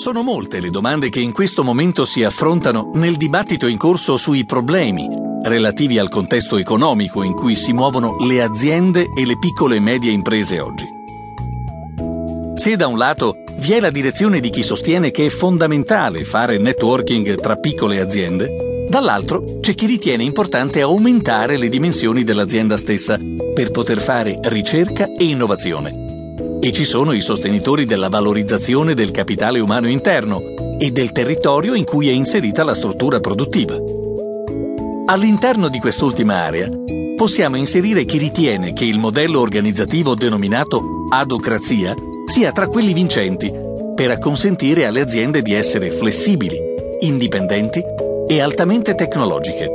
Sono molte le domande che in questo momento si affrontano nel dibattito in corso sui problemi relativi al contesto economico in cui si muovono le aziende e le piccole e medie imprese oggi. Se da un lato vi è la direzione di chi sostiene che è fondamentale fare networking tra piccole aziende, dall'altro c'è chi ritiene importante aumentare le dimensioni dell'azienda stessa per poter fare ricerca e innovazione e ci sono i sostenitori della valorizzazione del capitale umano interno e del territorio in cui è inserita la struttura produttiva. All'interno di quest'ultima area possiamo inserire chi ritiene che il modello organizzativo denominato adocrazia sia tra quelli vincenti per acconsentire alle aziende di essere flessibili, indipendenti e altamente tecnologiche.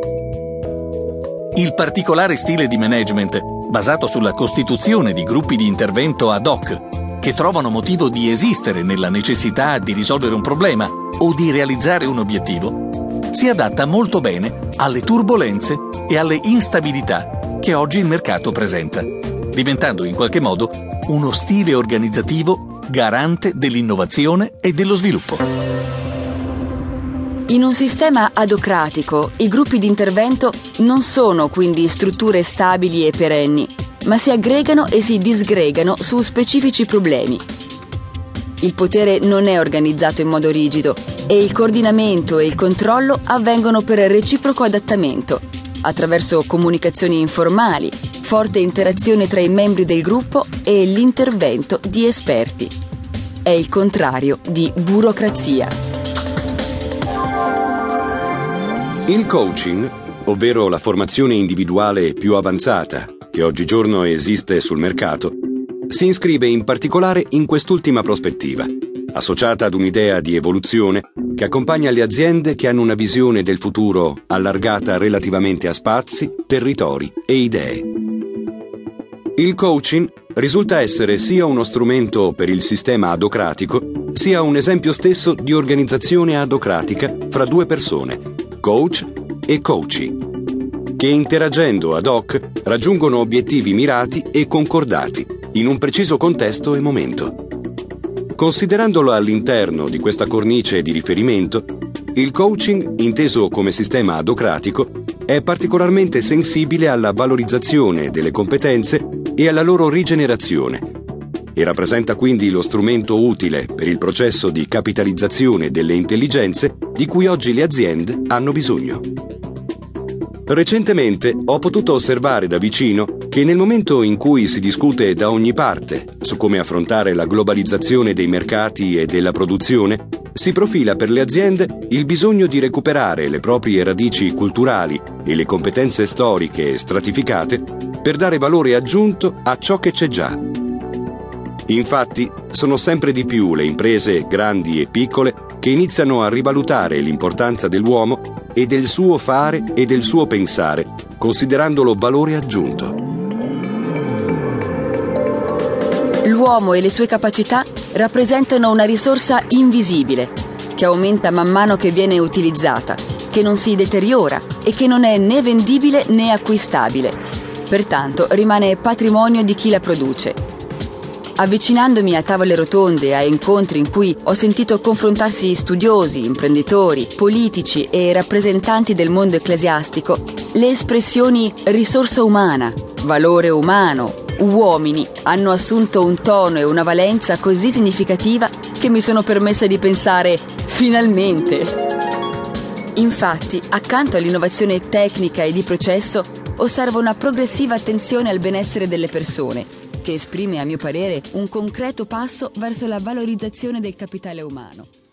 Il particolare stile di management basato sulla costituzione di gruppi di intervento ad hoc, che trovano motivo di esistere nella necessità di risolvere un problema o di realizzare un obiettivo, si adatta molto bene alle turbulenze e alle instabilità che oggi il mercato presenta, diventando in qualche modo uno stile organizzativo garante dell'innovazione e dello sviluppo. In un sistema adocratico, i gruppi di intervento non sono quindi strutture stabili e perenni, ma si aggregano e si disgregano su specifici problemi. Il potere non è organizzato in modo rigido e il coordinamento e il controllo avvengono per reciproco adattamento, attraverso comunicazioni informali, forte interazione tra i membri del gruppo e l'intervento di esperti. È il contrario di burocrazia. Il coaching, ovvero la formazione individuale più avanzata che oggigiorno esiste sul mercato, si iscrive in particolare in quest'ultima prospettiva, associata ad un'idea di evoluzione che accompagna le aziende che hanno una visione del futuro allargata relativamente a spazi, territori e idee. Il coaching risulta essere sia uno strumento per il sistema adocratico, sia un esempio stesso di organizzazione adocratica fra due persone, coach e coachi, che interagendo ad hoc raggiungono obiettivi mirati e concordati in un preciso contesto e momento. Considerandolo all'interno di questa cornice di riferimento, il coaching, inteso come sistema adocratico, è particolarmente sensibile alla valorizzazione delle competenze e alla loro rigenerazione e rappresenta quindi lo strumento utile per il processo di capitalizzazione delle intelligenze di cui oggi le aziende hanno bisogno. Recentemente ho potuto osservare da vicino che nel momento in cui si discute da ogni parte su come affrontare la globalizzazione dei mercati e della produzione, si profila per le aziende il bisogno di recuperare le proprie radici culturali e le competenze storiche stratificate per dare valore aggiunto a ciò che c'è già Infatti, sono sempre di più le imprese grandi e piccole che iniziano a rivalutare l'importanza dell'uomo e del suo fare e del suo pensare, considerandolo valore aggiunto. L'uomo e le sue capacità rappresentano una risorsa invisibile, che aumenta man mano che viene utilizzata, che non si deteriora e che non è né vendibile né acquistabile. Pertanto rimane patrimonio di chi la produce Avvicinandomi a tavole rotonde a incontri in cui ho sentito confrontarsi studiosi, imprenditori, politici e rappresentanti del mondo ecclesiastico, le espressioni risorsa umana, valore umano, uomini hanno assunto un tono e una valenza così significativa che mi sono permessa di pensare finalmente. Infatti, accanto all'innovazione tecnica e di processo, osservo una progressiva attenzione al benessere delle persone che esprime a mio parere un concreto passo verso la valorizzazione del capitale umano.